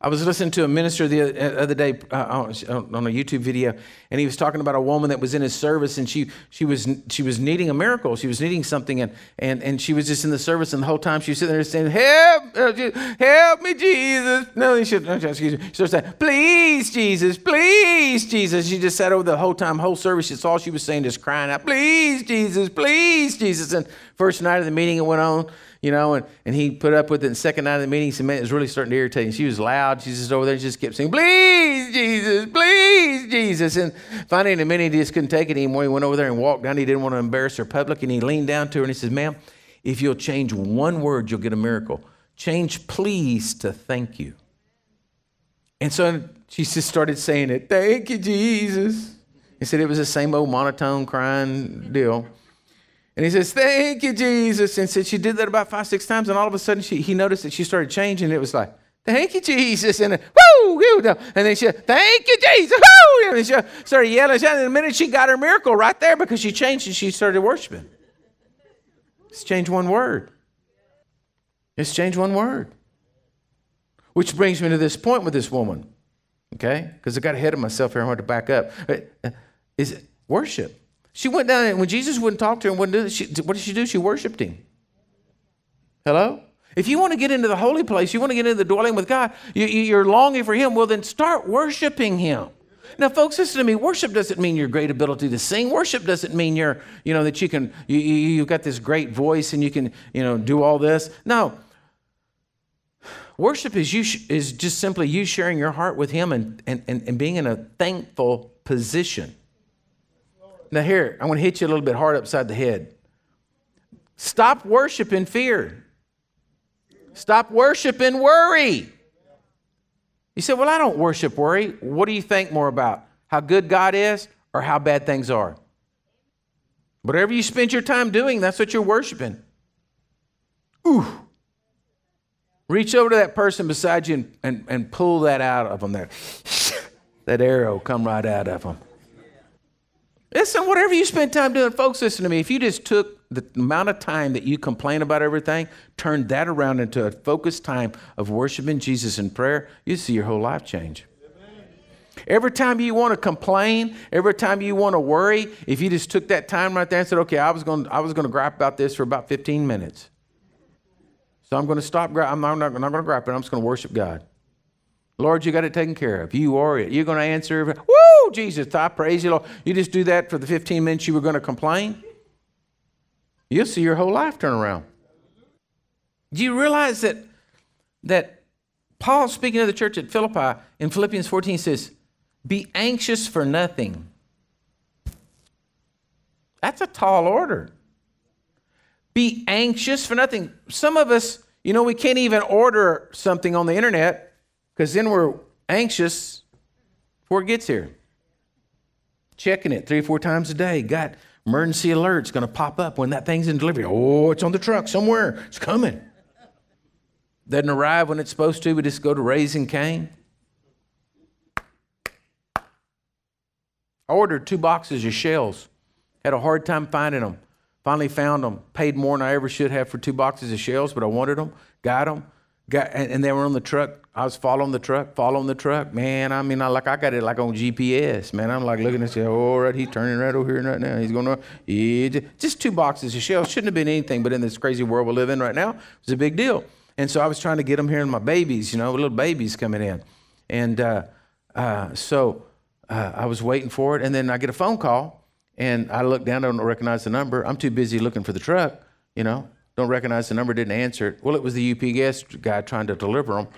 I was listening to a minister the uh, other day uh, on a YouTube video, and he was talking about a woman that was in his service, and she she was she was needing a miracle. She was needing something, and and and she was just in the service, and the whole time she was sitting there saying, "Help, uh, help me, Jesus!" No, she excuse me. She was saying, "Please, Jesus, please, Jesus." She just sat over the whole time, whole service. It's all she was saying, just crying out, "Please, Jesus, please, Jesus." And first night of the meeting, it went on you know, and, and he put up with it. And second night of the meeting, he said, man, it was really starting to irritate him. She was loud. She's just over there, She just kept saying, please, Jesus, please, Jesus. And finally, in a minute, he just couldn't take it anymore. He went over there and walked down. He didn't want to embarrass her public. And he leaned down to her and he says, ma'am, if you'll change one word, you'll get a miracle. Change please to thank you. And so she just started saying it, thank you, Jesus. He said it was the same old monotone crying deal. And he says, Thank you, Jesus. And said she did that about five, six times. And all of a sudden, she, he noticed that she started changing. It was like, Thank you, Jesus. And woo, woo. And then she said, Thank you, Jesus. Woo. And she started yelling. And the minute she got her miracle right there because she changed and she started worshiping. Let's change one word. Let's change one word. Which brings me to this point with this woman. Okay? Because I got ahead of myself here. I want to back up. Uh, is it worship? She went down and when Jesus wouldn't talk to her and wouldn't do this, she, what did she do? She worshiped him. Hello? If you want to get into the holy place, you want to get into the dwelling with God, you, you're longing for him, well, then start worshiping him. Now, folks, listen to me. Worship doesn't mean your great ability to sing. Worship doesn't mean you're, you know, that you can, you, you've got this great voice and you can, you know, do all this. No. Worship is you is just simply you sharing your heart with Him and, and, and, and being in a thankful position. Now, here, I'm going to hit you a little bit hard upside the head. Stop worshiping fear. Stop worshiping worry. You say, Well, I don't worship worry. What do you think more about? How good God is or how bad things are. Whatever you spend your time doing, that's what you're worshiping. Ooh. Reach over to that person beside you and, and, and pull that out of them there. that arrow come right out of them. Listen, whatever you spend time doing, folks, listen to me. If you just took the amount of time that you complain about everything, turned that around into a focused time of worshiping Jesus in prayer, you'd see your whole life change. Every time you want to complain, every time you want to worry, if you just took that time right there and said, okay, I was going to, I was going to gripe about this for about 15 minutes. So I'm going to stop, I'm not, I'm not going to gripe it. I'm just going to worship God. Lord, you got it taken care of. You are it. You're going to answer. Woo, Jesus, I praise you, Lord. You just do that for the 15 minutes you were going to complain. You'll see your whole life turn around. Do you realize that that Paul, speaking to the church at Philippi in Philippians 14, says, Be anxious for nothing. That's a tall order. Be anxious for nothing. Some of us, you know, we can't even order something on the internet because then we're anxious before it gets here. Checking it three or four times a day. Got emergency alerts going to pop up when that thing's in delivery. Oh, it's on the truck somewhere. It's coming. Doesn't arrive when it's supposed to. We just go to Raising Cain. I ordered two boxes of shells. Had a hard time finding them. Finally found them. Paid more than I ever should have for two boxes of shells, but I wanted them. Got them. Got, and, and they were on the truck I was following the truck, following the truck. Man, I mean, I like I got it like on GPS. Man, I'm like looking and say, oh, right, he's turning right over here right now. He's going to, yeah, just two boxes of shells. Shouldn't have been anything, but in this crazy world we live in right now, it's a big deal. And so I was trying to get them here and my babies, you know, little babies coming in. And uh, uh, so uh, I was waiting for it. And then I get a phone call, and I look down, I don't recognize the number. I'm too busy looking for the truck, you know, don't recognize the number, didn't answer it. Well, it was the UPS guy trying to deliver them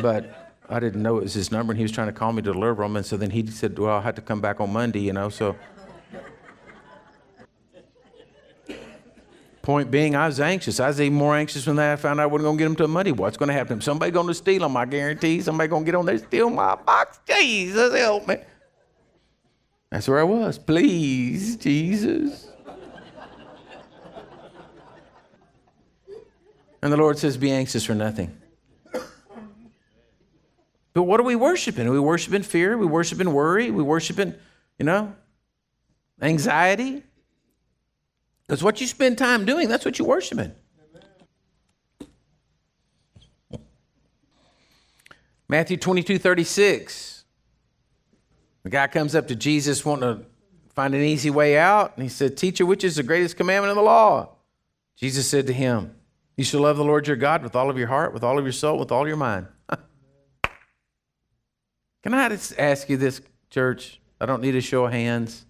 but I didn't know it was his number, and he was trying to call me to deliver them. And so then he said, "Well, I'll have to come back on Monday," you know. So, point being, I was anxious. I was even more anxious when I found out I wasn't going to get them till Monday. What's going to happen? Somebody going to steal them? I guarantee. Somebody going to get on there steal my box. Jesus help me. That's where I was. Please, Jesus. And the Lord says, "Be anxious for nothing." But what are we worshiping? Are we worshiping fear? we worshiping worry? we worshiping, you know, anxiety? Because what you spend time doing, that's what you're worshiping. Matthew 22, 36. The guy comes up to Jesus wanting to find an easy way out. And he said, Teacher, which is the greatest commandment of the law? Jesus said to him, You shall love the Lord your God with all of your heart, with all of your soul, with all your mind. Can I just ask you this, church? I don't need a show of hands.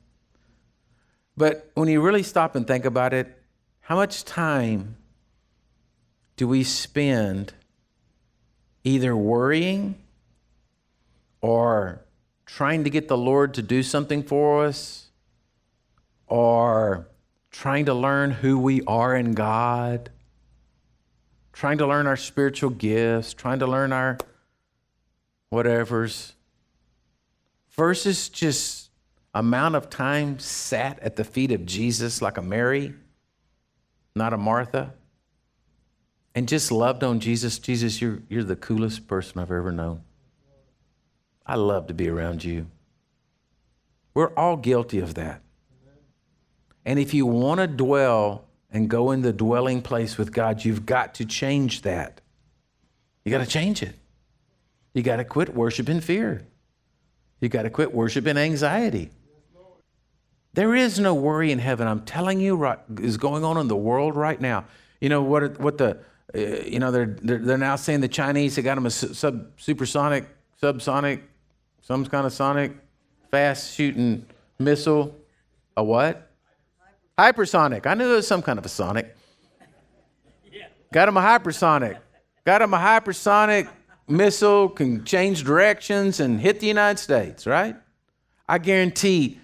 But when you really stop and think about it, how much time do we spend either worrying or trying to get the Lord to do something for us or trying to learn who we are in God, trying to learn our spiritual gifts, trying to learn our whatevers? versus just amount of time sat at the feet of Jesus like a Mary, not a Martha, and just loved on Jesus. Jesus, you're, you're the coolest person I've ever known. I love to be around you. We're all guilty of that. And if you want to dwell and go in the dwelling place with God, you've got to change that. You got to change it. You got to quit worshiping fear. You got to quit worshiping anxiety. There is no worry in heaven. I'm telling you, what is going on in the world right now. You know what? What the? Uh, you know they're, they're, they're now saying the Chinese they got them a sub supersonic, subsonic, some kind of sonic, fast shooting missile. A what? Hypersonic. I knew there was some kind of a sonic. Got him a hypersonic. Got him a hypersonic missile can change directions and hit the United States, right? I guarantee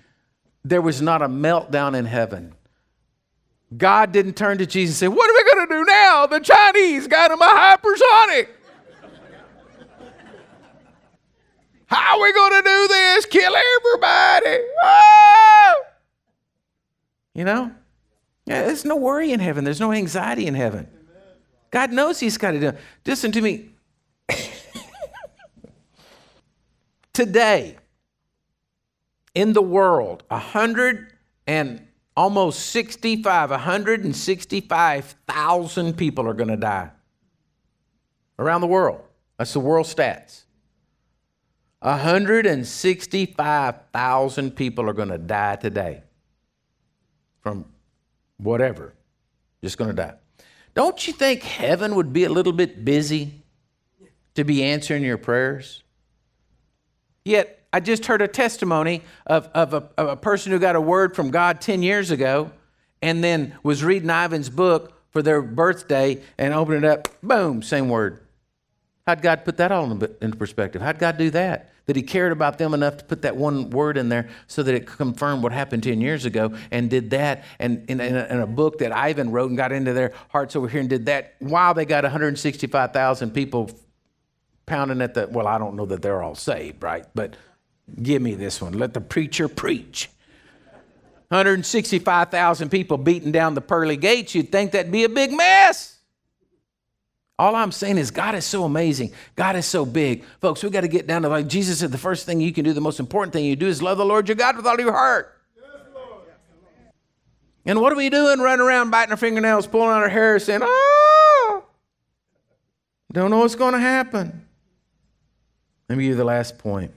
there was not a meltdown in heaven. God didn't turn to Jesus and say, What are we going to do now? The Chinese got him a hypersonic. How are we going to do this? Kill everybody. Oh! You know? Yeah, there's no worry in heaven. There's no anxiety in heaven. God knows He's got to do. Listen to me. Today, in the world, a hundred and almost 65, 165,000 people are going to die around the world. That's the world stats. 165,000 people are going to die today from whatever, just going to die. Don't you think heaven would be a little bit busy to be answering your prayers? Yet, I just heard a testimony of, of, a, of a person who got a word from God 10 years ago and then was reading Ivan's book for their birthday and opened it up, boom, same word. How'd God put that all into perspective? How'd God do that? That He cared about them enough to put that one word in there so that it confirmed what happened 10 years ago and did that. And in, in, a, in a book that Ivan wrote and got into their hearts over here and did that while they got 165,000 people pounding at the, well, I don't know that they're all saved, right? But give me this one. Let the preacher preach. 165,000 people beating down the pearly gates, you'd think that'd be a big mess. All I'm saying is God is so amazing. God is so big. Folks, we got to get down to like Jesus said the first thing you can do, the most important thing you do is love the Lord your God with all your heart. and what are we doing? Running around biting our fingernails, pulling out our hair, saying, Oh, don't know what's going to happen. Let me give you the last point.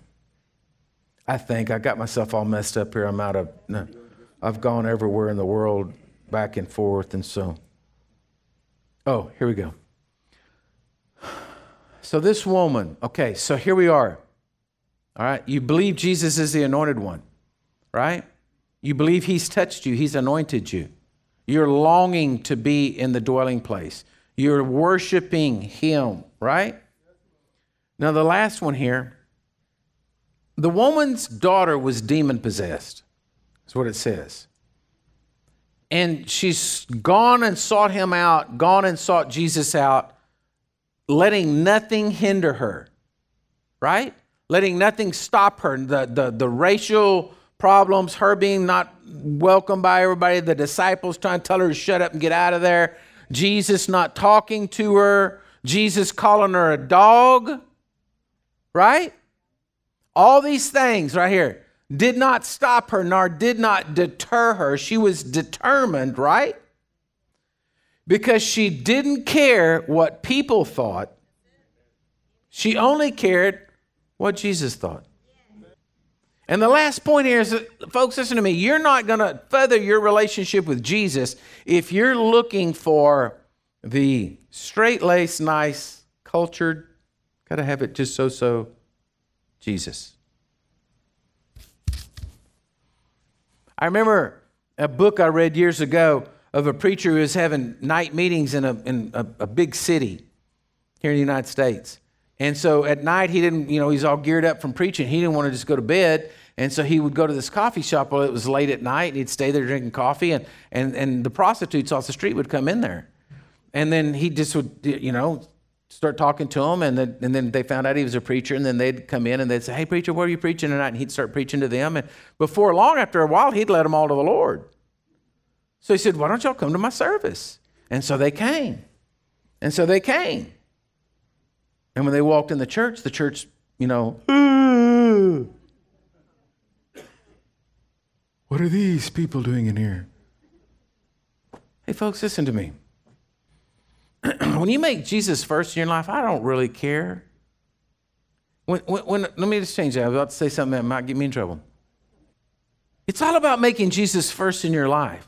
I think I got myself all messed up here. I'm out of, no, I've gone everywhere in the world back and forth. And so, oh, here we go. So, this woman, okay, so here we are. All right, you believe Jesus is the anointed one, right? You believe he's touched you, he's anointed you. You're longing to be in the dwelling place. You're worshiping him, right? Now, the last one here the woman's daughter was demon possessed, is what it says. And she's gone and sought him out, gone and sought Jesus out letting nothing hinder her, right? Letting nothing stop her. The, the, the racial problems, her being not welcomed by everybody, the disciples trying to tell her to shut up and get out of there, Jesus not talking to her, Jesus calling her a dog, right? All these things right here did not stop her nor did not deter her. She was determined, right? Because she didn't care what people thought. She only cared what Jesus thought. And the last point here is, folks, listen to me. You're not going to feather your relationship with Jesus if you're looking for the straight laced, nice, cultured, got to have it just so so Jesus. I remember a book I read years ago of a preacher who was having night meetings in a, in a, a big city here in the United States. And so at night, he didn't, you know, he's all geared up from preaching. He didn't want to just go to bed. And so he would go to this coffee shop while it was late at night, and he'd stay there drinking coffee, and, and, and the prostitutes off the street would come in there. And then he just would, you know, start talking to them, and then, and then they found out he was a preacher, and then they'd come in and they'd say, Hey, preacher, what are you preaching tonight? And he'd start preaching to them. And before long, after a while, he'd let them all to the Lord. So he said, Why don't y'all come to my service? And so they came. And so they came. And when they walked in the church, the church, you know, what are these people doing in here? Hey, folks, listen to me. when you make Jesus first in your life, I don't really care. When, when, when, let me just change that. I was about to say something that might get me in trouble. It's all about making Jesus first in your life.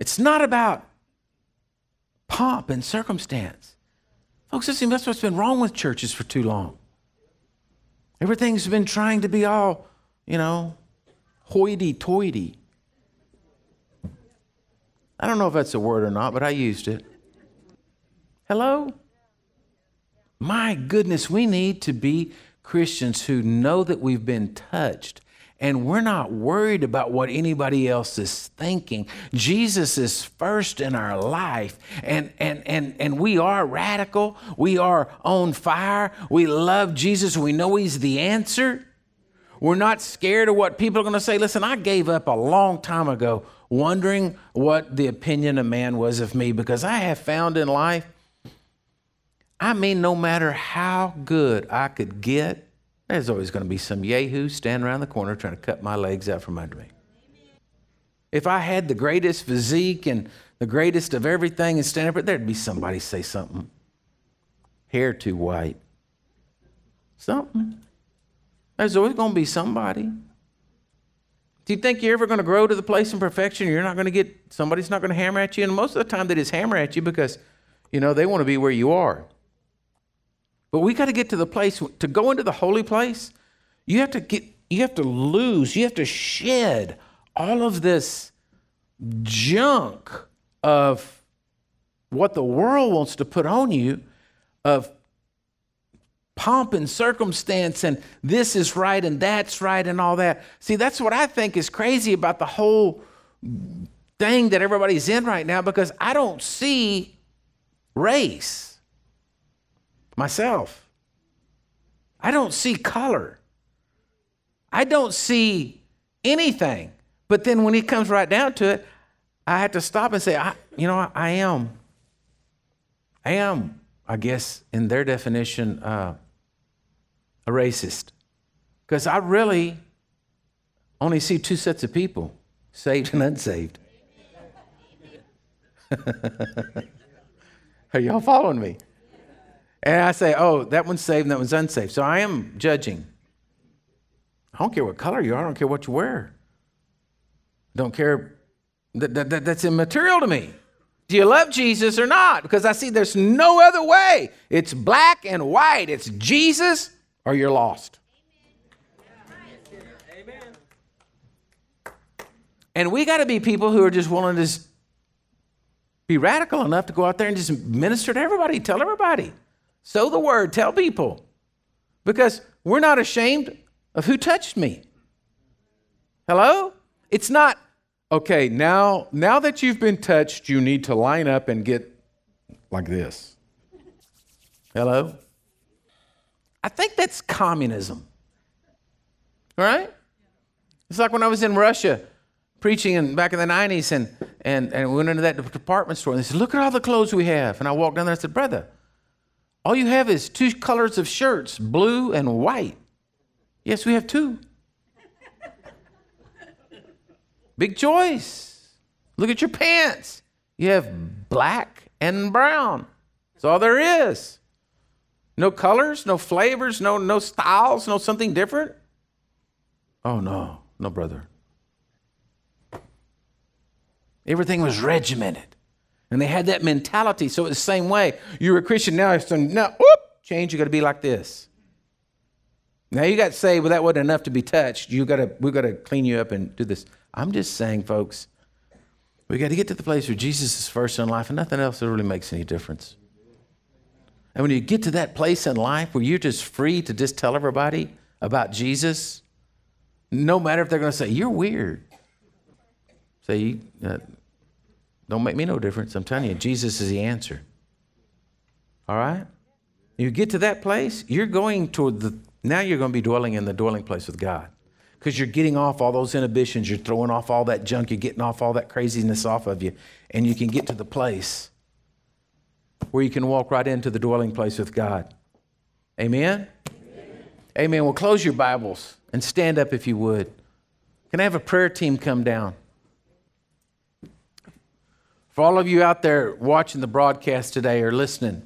It's not about pomp and circumstance. Folks, listen, that's what's been wrong with churches for too long. Everything's been trying to be all, you know, hoity toity. I don't know if that's a word or not, but I used it. Hello? My goodness, we need to be Christians who know that we've been touched and we're not worried about what anybody else is thinking. Jesus is first in our life, and, and, and, and we are radical. We are on fire. We love Jesus. We know He's the answer. We're not scared of what people are going to say. Listen, I gave up a long time ago wondering what the opinion of man was of me because I have found in life, I mean, no matter how good I could get, there's always going to be some yahoo standing around the corner trying to cut my legs out from under me. If I had the greatest physique and the greatest of everything and stand up, there'd be somebody say something. Hair too white. Something. There's always going to be somebody. Do you think you're ever going to grow to the place of perfection? You're not going to get, somebody's not going to hammer at you. And most of the time, they just hammer at you because, you know, they want to be where you are. But we got to get to the place to go into the holy place. You have to get you have to lose, you have to shed all of this junk of what the world wants to put on you of pomp and circumstance and this is right and that's right and all that. See, that's what I think is crazy about the whole thing that everybody's in right now because I don't see race myself. I don't see color. I don't see anything. But then when it comes right down to it, I have to stop and say, I, you know, I, I am. I am, I guess, in their definition, uh, a racist. Because I really only see two sets of people saved and unsaved. Are y'all following me? And I say, oh, that one's saved and that one's unsaved. So I am judging. I don't care what color you are, I don't care what you wear. Don't care. That, that, that, that's immaterial to me. Do you love Jesus or not? Because I see there's no other way. It's black and white. It's Jesus or you're lost. Amen. And we got to be people who are just willing to be radical enough to go out there and just minister to everybody, tell everybody. Sow the word, tell people. Because we're not ashamed of who touched me. Hello? It's not, okay, now, now that you've been touched, you need to line up and get like this. Hello? I think that's communism. Right? It's like when I was in Russia preaching in, back in the 90s and, and, and we went into that department store and they said, Look at all the clothes we have. And I walked down there and I said, Brother, all you have is two colors of shirts, blue and white. Yes, we have two. Big choice. Look at your pants. You have black and brown. That's all there is. No colors, no flavors, no, no styles, no something different. Oh, no, no, brother. Everything was regimented. And they had that mentality. So it's the same way. You're a Christian now, it's now, whoop, change, you got to be like this. Now you got saved, but well, that wasn't enough to be touched. You got to, we got to clean you up and do this. I'm just saying, folks, we got to get to the place where Jesus is first in life, and nothing else really makes any difference. And when you get to that place in life where you're just free to just tell everybody about Jesus, no matter if they're going to say you're weird, say uh, don't make me no difference. I'm telling you, Jesus is the answer. All right? You get to that place, you're going toward the, now you're going to be dwelling in the dwelling place with God. Because you're getting off all those inhibitions, you're throwing off all that junk, you're getting off all that craziness off of you, and you can get to the place where you can walk right into the dwelling place with God. Amen? Amen. Amen. Well, close your Bibles and stand up if you would. Can I have a prayer team come down? For all of you out there watching the broadcast today or listening,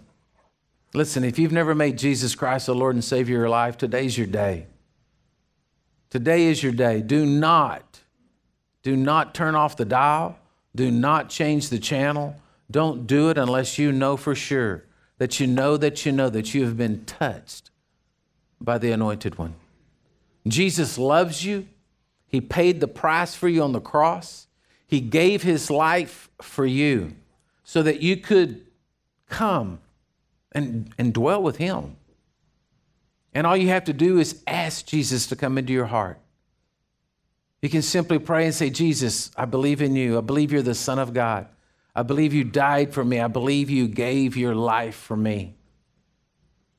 listen, if you've never made Jesus Christ the Lord and Savior of your life, today's your day. Today is your day. Do not, do not turn off the dial. Do not change the channel. Don't do it unless you know for sure that you know that you know that you have been touched by the Anointed One. Jesus loves you. He paid the price for you on the cross. He gave his life for you so that you could come and, and dwell with him. And all you have to do is ask Jesus to come into your heart. You can simply pray and say, Jesus, I believe in you. I believe you're the Son of God. I believe you died for me. I believe you gave your life for me.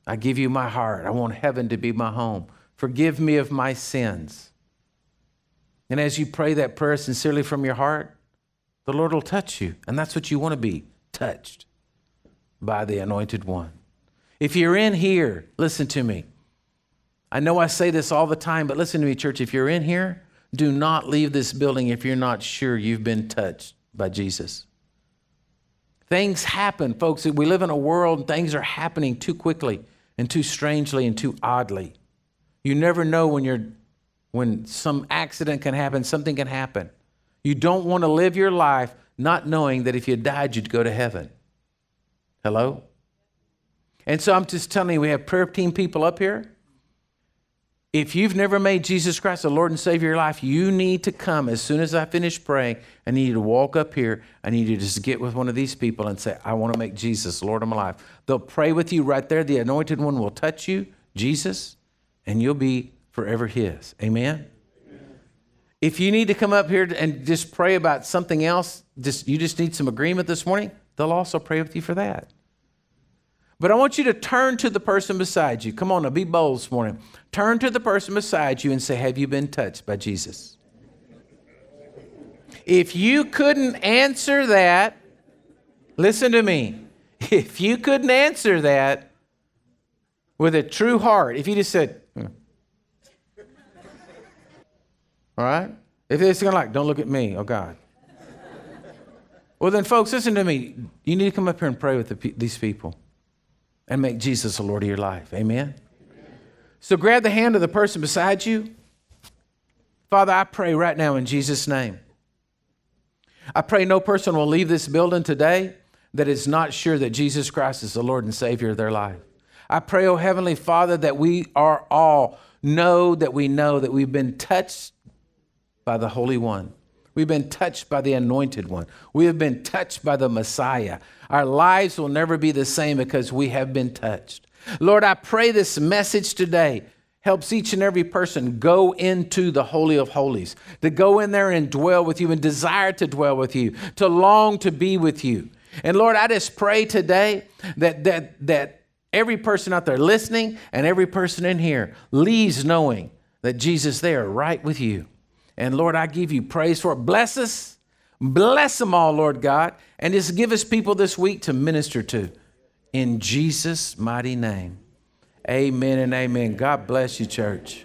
I give you my heart. I want heaven to be my home. Forgive me of my sins. And as you pray that prayer sincerely from your heart, the Lord will touch you. And that's what you want to be touched by the anointed one. If you're in here, listen to me. I know I say this all the time, but listen to me, church. If you're in here, do not leave this building if you're not sure you've been touched by Jesus. Things happen, folks. We live in a world, and things are happening too quickly and too strangely and too oddly. You never know when you're when some accident can happen, something can happen. You don't want to live your life not knowing that if you died, you'd go to heaven. Hello? And so I'm just telling you, we have prayer team people up here. If you've never made Jesus Christ the Lord and Savior of your life, you need to come as soon as I finish praying. I need you to walk up here. I need you to just get with one of these people and say, I want to make Jesus Lord of my life. They'll pray with you right there. The anointed one will touch you, Jesus, and you'll be forever His. Amen? If you need to come up here and just pray about something else, just, you just need some agreement this morning, they'll also pray with you for that. But I want you to turn to the person beside you. Come on, now be bold this morning. Turn to the person beside you and say, Have you been touched by Jesus? If you couldn't answer that, listen to me. If you couldn't answer that with a true heart, if you just said, all right? If it's to like, don't look at me, oh God. well, then, folks, listen to me. You need to come up here and pray with the, these people and make Jesus the Lord of your life. Amen? So grab the hand of the person beside you. Father, I pray right now in Jesus' name. I pray no person will leave this building today that is not sure that Jesus Christ is the Lord and Savior of their life. I pray, oh Heavenly Father, that we are all know that we know that we've been touched by the Holy One. We've been touched by the Anointed One. We have been touched by the Messiah. Our lives will never be the same because we have been touched. Lord, I pray this message today helps each and every person go into the Holy of Holies, to go in there and dwell with you and desire to dwell with you, to long to be with you. And Lord, I just pray today that, that, that every person out there listening and every person in here leaves knowing that Jesus there right with you. And Lord, I give you praise for it. Bless us. Bless them all, Lord God. And just give us people this week to minister to. In Jesus' mighty name. Amen and amen. God bless you, church.